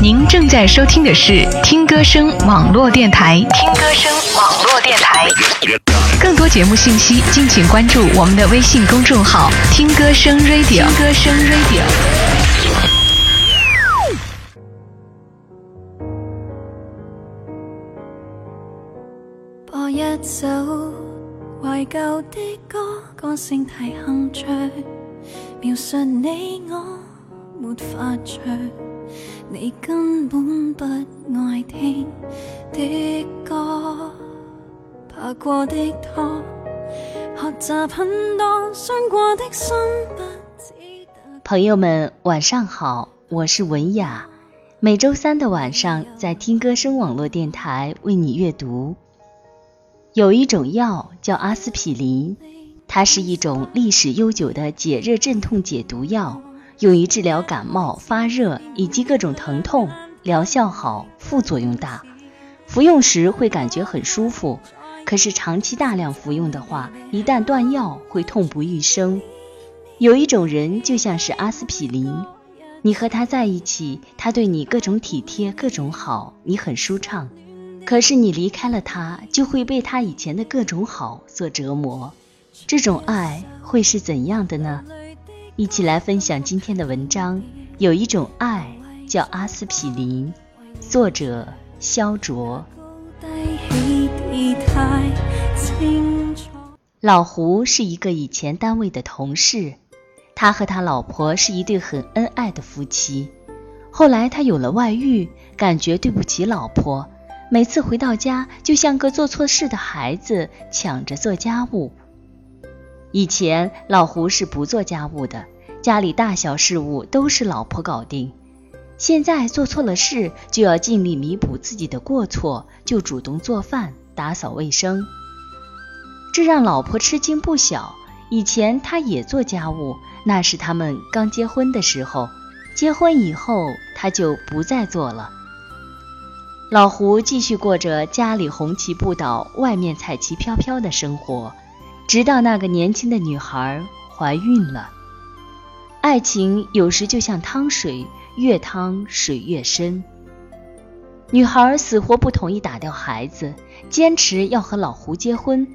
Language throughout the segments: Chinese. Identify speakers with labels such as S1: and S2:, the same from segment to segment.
S1: 您正在收听的是听歌声网络电台。听歌声网络电台，更多节目信息，敬请关注我们的微信公众号“听歌声 Radio”。听歌声 Radio。
S2: 播一首怀旧的歌，歌声太哼着，描述你我没法着。你根本不爱听的歌，爬过的拖，学习很多伤过的心，不知得。
S3: 朋友们，晚上好，我是文雅。每周三的晚上，在听歌声网络电台为你阅读。有一种药叫阿司匹林，它是一种历史悠久的解热镇痛解毒药。用于治疗感冒、发热以及各种疼痛，疗效好，副作用大。服用时会感觉很舒服，可是长期大量服用的话，一旦断药会痛不欲生。有一种人就像是阿司匹林，你和他在一起，他对你各种体贴、各种好，你很舒畅。可是你离开了他，就会被他以前的各种好所折磨。这种爱会是怎样的呢？一起来分享今天的文章。有一种爱叫阿司匹林，作者肖卓。老胡是一个以前单位的同事，他和他老婆是一对很恩爱的夫妻。后来他有了外遇，感觉对不起老婆，每次回到家就像个做错事的孩子，抢着做家务。以前老胡是不做家务的，家里大小事务都是老婆搞定。现在做错了事，就要尽力弥补自己的过错，就主动做饭、打扫卫生，这让老婆吃惊不小。以前他也做家务，那是他们刚结婚的时候，结婚以后他就不再做了。老胡继续过着家里红旗不倒、外面彩旗飘飘的生活。直到那个年轻的女孩怀孕了。爱情有时就像汤水，越汤水越深。女孩死活不同意打掉孩子，坚持要和老胡结婚。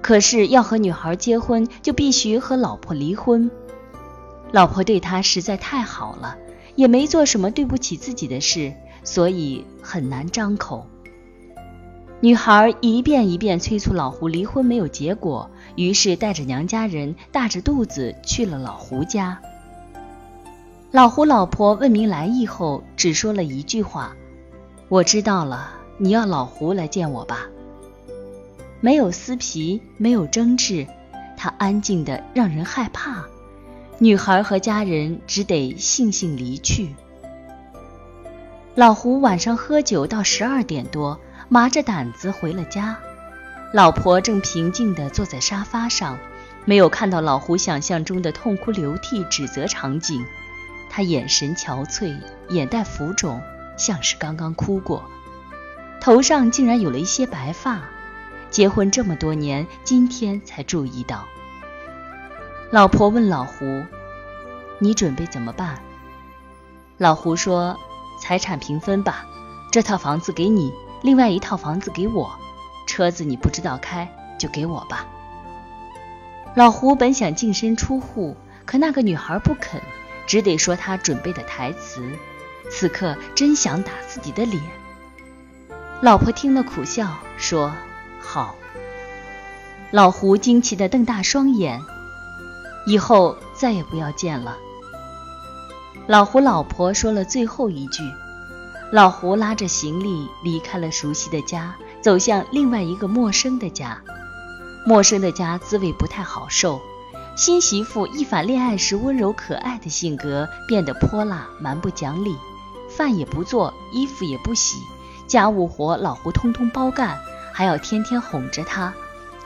S3: 可是要和女孩结婚，就必须和老婆离婚。老婆对他实在太好了，也没做什么对不起自己的事，所以很难张口。女孩一遍一遍催促老胡离婚，没有结果，于是带着娘家人，大着肚子去了老胡家。老胡老婆问明来意后，只说了一句话：“我知道了，你要老胡来见我吧。”没有撕皮，没有争执，他安静的让人害怕。女孩和家人只得悻悻离去。老胡晚上喝酒到十二点多。麻着胆子回了家，老婆正平静地坐在沙发上，没有看到老胡想象中的痛哭流涕、指责场景。她眼神憔悴，眼袋浮肿，像是刚刚哭过，头上竟然有了一些白发。结婚这么多年，今天才注意到。老婆问老胡：“你准备怎么办？”老胡说：“财产平分吧，这套房子给你。”另外一套房子给我，车子你不知道开，就给我吧。老胡本想净身出户，可那个女孩不肯，只得说她准备的台词。此刻真想打自己的脸。老婆听了苦笑，说：“好。”老胡惊奇地瞪大双眼，以后再也不要见了。老胡老婆说了最后一句。老胡拉着行李离开了熟悉的家，走向另外一个陌生的家。陌生的家滋味不太好受。新媳妇一反恋爱时温柔可爱的性格，变得泼辣蛮不讲理，饭也不做，衣服也不洗，家务活老胡通通包干，还要天天哄着她。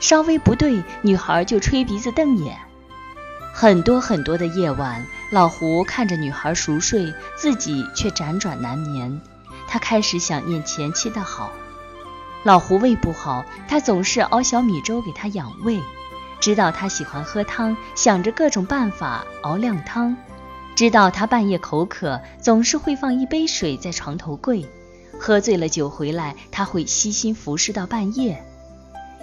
S3: 稍微不对，女孩就吹鼻子瞪眼。很多很多的夜晚，老胡看着女孩熟睡，自己却辗转难眠。他开始想念前妻的好。老胡胃不好，他总是熬小米粥给他养胃。知道他喜欢喝汤，想着各种办法熬靓汤。知道他半夜口渴，总是会放一杯水在床头柜。喝醉了酒回来，他会悉心服侍到半夜。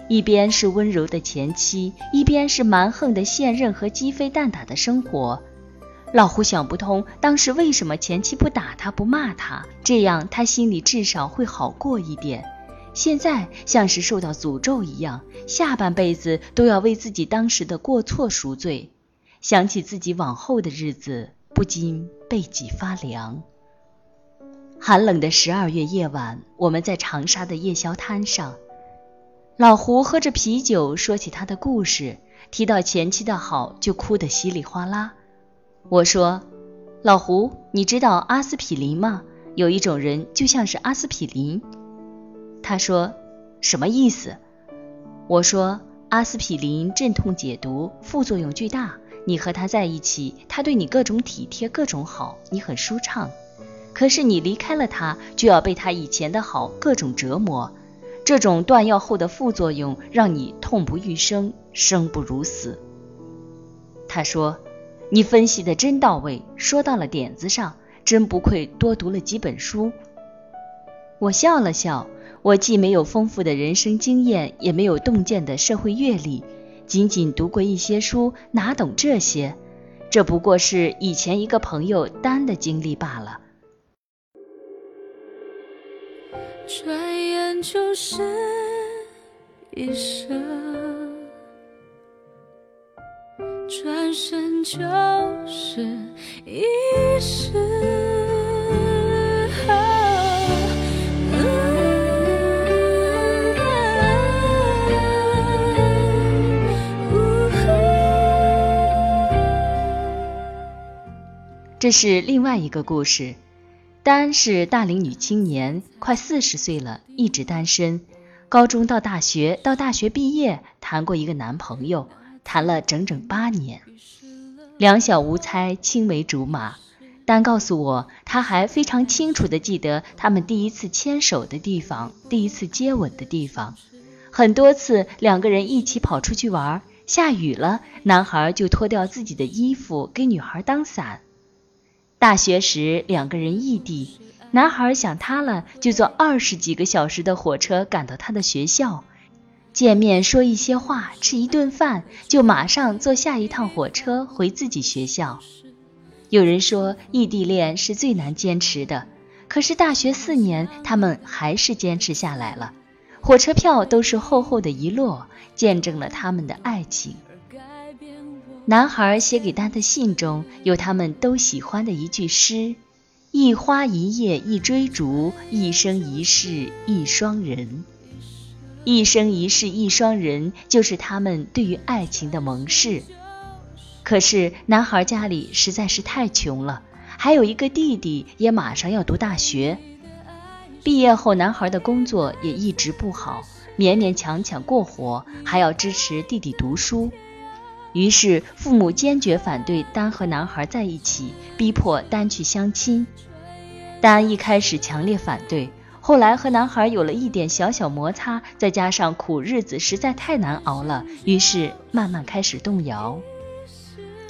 S3: 一边是温柔的前妻，一边是蛮横的现任和鸡飞蛋打的生活。老胡想不通，当时为什么前妻不打他不骂他，这样他心里至少会好过一点。现在像是受到诅咒一样，下半辈子都要为自己当时的过错赎罪。想起自己往后的日子，不禁背脊发凉。寒冷的十二月夜晚，我们在长沙的夜宵摊上，老胡喝着啤酒，说起他的故事，提到前妻的好，就哭得稀里哗啦。我说：“老胡，你知道阿司匹林吗？有一种人就像是阿司匹林。”他说：“什么意思？”我说：“阿司匹林镇痛解毒，副作用巨大。你和他在一起，他对你各种体贴，各种好，你很舒畅。可是你离开了他，就要被他以前的好各种折磨。这种断药后的副作用，让你痛不欲生，生不如死。”他说。你分析的真到位，说到了点子上，真不愧多读了几本书。我笑了笑，我既没有丰富的人生经验，也没有洞见的社会阅历，仅仅读过一些书，哪懂这些？这不过是以前一个朋友丹的经历罢了。转眼就是一生。转身就是一世。这是另外一个故事。丹是大龄女青年，快四十岁了，一直单身。高中到大学，到大学毕业，谈过一个男朋友。谈了整整八年，两小无猜，青梅竹马。但告诉我，他还非常清楚地记得他们第一次牵手的地方，第一次接吻的地方。很多次，两个人一起跑出去玩，下雨了，男孩就脱掉自己的衣服给女孩当伞。大学时，两个人异地，男孩想他了，就坐二十几个小时的火车赶到他的学校。见面说一些话，吃一顿饭，就马上坐下一趟火车回自己学校。有人说异地恋是最难坚持的，可是大学四年，他们还是坚持下来了。火车票都是厚厚的一摞，见证了他们的爱情。男孩写给丹的信中有他们都喜欢的一句诗：“一花一叶一追逐，一生一世一双人。”一生一世一双人，就是他们对于爱情的盟誓。可是男孩家里实在是太穷了，还有一个弟弟也马上要读大学。毕业后，男孩的工作也一直不好，勉勉强强过活，还要支持弟弟读书。于是父母坚决反对丹和男孩在一起，逼迫丹去相亲。丹一开始强烈反对。后来和男孩有了一点小小摩擦，再加上苦日子实在太难熬了，于是慢慢开始动摇。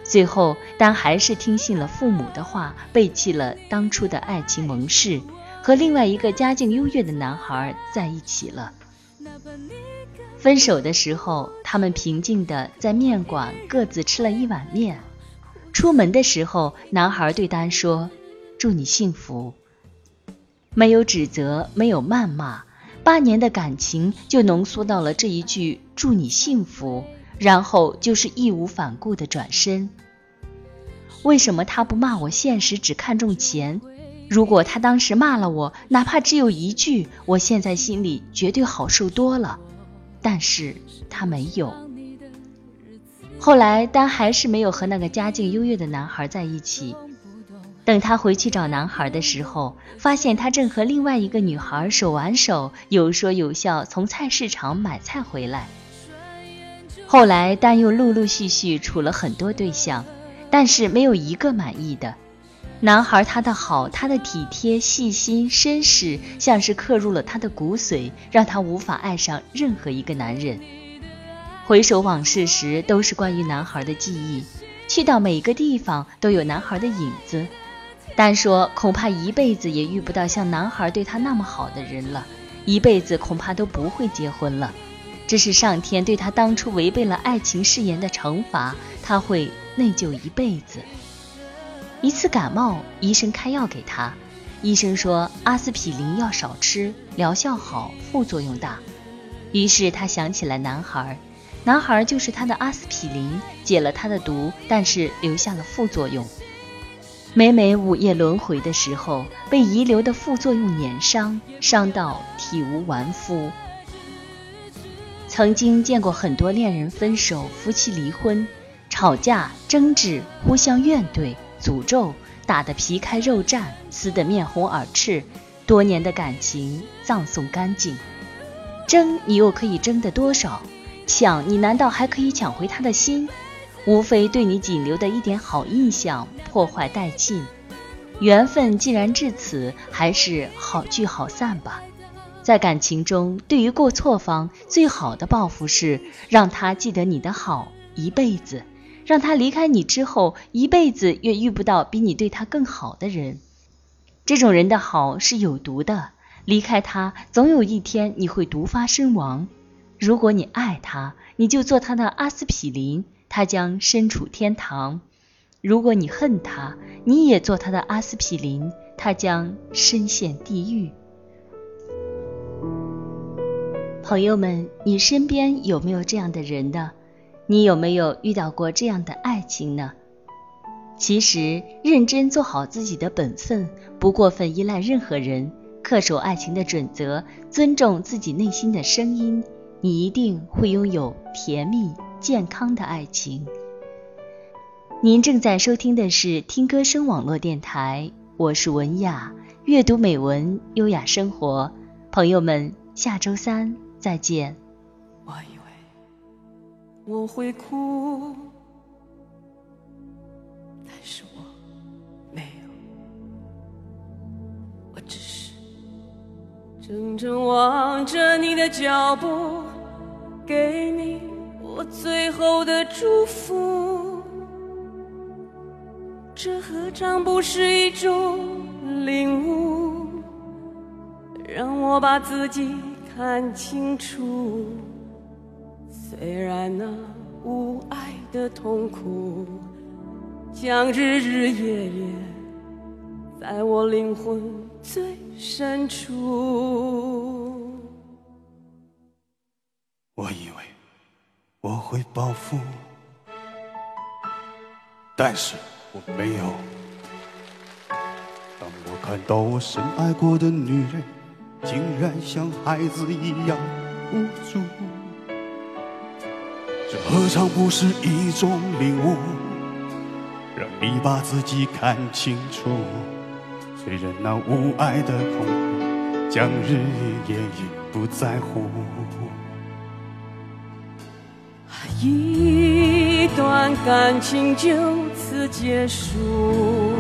S3: 最后，丹还是听信了父母的话，背弃了当初的爱情盟誓，和另外一个家境优越的男孩在一起了。分手的时候，他们平静地在面馆各自吃了一碗面。出门的时候，男孩对丹说：“祝你幸福。”没有指责，没有谩骂，八年的感情就浓缩到了这一句“祝你幸福”，然后就是义无反顾的转身。为什么他不骂我现实只看重钱？如果他当时骂了我，哪怕只有一句，我现在心里绝对好受多了。但是他没有。后来，丹还是没有和那个家境优越的男孩在一起。等他回去找男孩的时候，发现他正和另外一个女孩手挽手，有说有笑从菜市场买菜回来。后来，但又陆陆续续处了很多对象，但是没有一个满意的。男孩他的好，他的体贴、细心、绅士，像是刻入了他的骨髓，让他无法爱上任何一个男人。回首往事时，都是关于男孩的记忆。去到每个地方都有男孩的影子。单说恐怕一辈子也遇不到像男孩对他那么好的人了，一辈子恐怕都不会结婚了。这是上天对他当初违背了爱情誓言的惩罚，他会内疚一辈子。一次感冒，医生开药给他，医生说阿司匹林要少吃，疗效好，副作用大。于是他想起了男孩，男孩就是他的阿司匹林，解了他的毒，但是留下了副作用。每每午夜轮回的时候，被遗留的副作用碾伤，伤到体无完肤。曾经见过很多恋人分手、夫妻离婚、吵架、争执、互相怨怼、诅咒，打得皮开肉绽，撕得面红耳赤，多年的感情葬送干净。争你又可以争得多少？抢你难道还可以抢回他的心？无非对你仅留的一点好印象破坏殆尽。缘分既然至此，还是好聚好散吧。在感情中，对于过错方，最好的报复是让他记得你的好一辈子，让他离开你之后，一辈子也遇不到比你对他更好的人。这种人的好是有毒的，离开他，总有一天你会毒发身亡。如果你爱他，你就做他的阿司匹林，他将身处天堂；如果你恨他，你也做他的阿司匹林，他将身陷地狱。朋友们，你身边有没有这样的人呢？你有没有遇到过这样的爱情呢？其实，认真做好自己的本分，不过分依赖任何人，恪守爱情的准则，尊重自己内心的声音，你一定会拥有甜蜜健康的爱情。您正在收听的是听歌声网络电台，我是文雅，阅读美文，优雅生活。朋友们，下周三。再见。
S4: 我以为我会哭，但是我没有，我只是怔怔望着你的脚步，给你我最后的祝福。这何尝不是一种领悟？让我把自己。看清楚，虽然那无爱的痛苦，将日日夜夜在我灵魂最深处。
S5: 我以为我会报复，但是我没有。当我看到我深爱过的女人。竟然像孩子一样无助，这何尝不是一种领悟？让你把自己看清楚。虽然那无爱的痛苦，将日日夜夜不在乎。
S4: 段感情就此结束，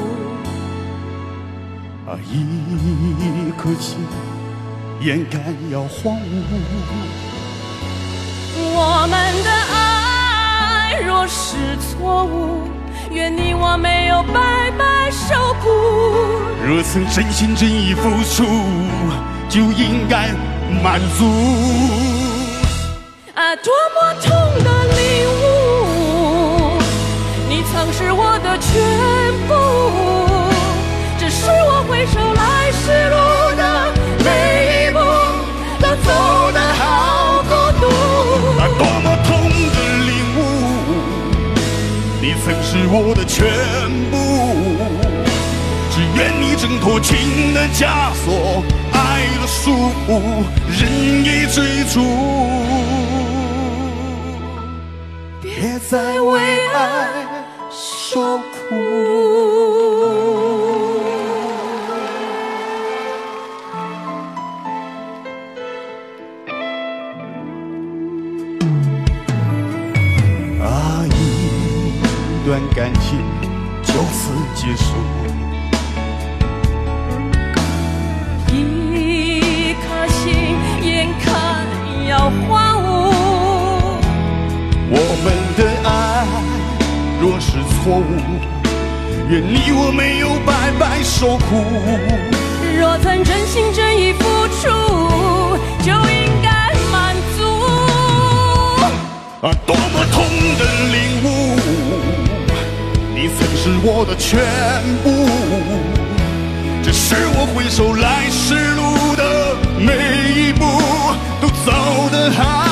S5: 啊，一颗心。眼看要荒芜，
S4: 我们的爱若是错误，愿你我没有白白受苦。
S5: 若曾真心真意付出，就应该满足。
S4: 啊，多么痛的领悟，曾是我的全部，只是我回首来时路的每一步，都。走的好孤独，
S5: 啊，多么痛的领悟！你曾是我的全部，只愿你挣脱情的枷锁，爱的束缚，任意追逐，别再为爱受苦。段感情就此结束，
S4: 一颗心眼看要荒芜。
S5: 我们的若是错。误，愿你我没有白白受苦。
S4: 若曾真心真意付出，就应该满足。
S5: 啊，多么痛的领悟，你曾是我的全部，只是我回首来时路的每一步，都走得好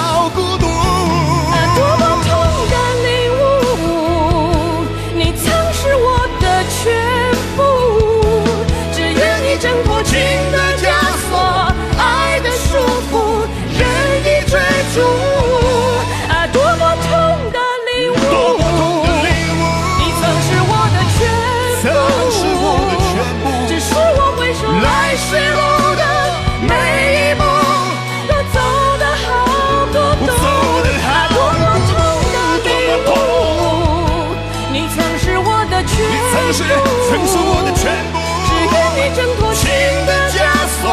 S5: 是
S4: 部，
S5: 曾是我的全部
S4: 只愿你挣脱情的枷锁，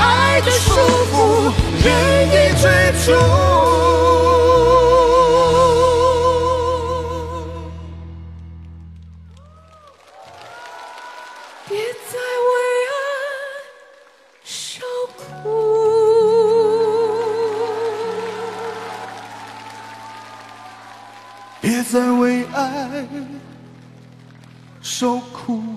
S4: 爱的束缚，任意追逐。别再为爱受苦。
S5: 别再为爱受苦。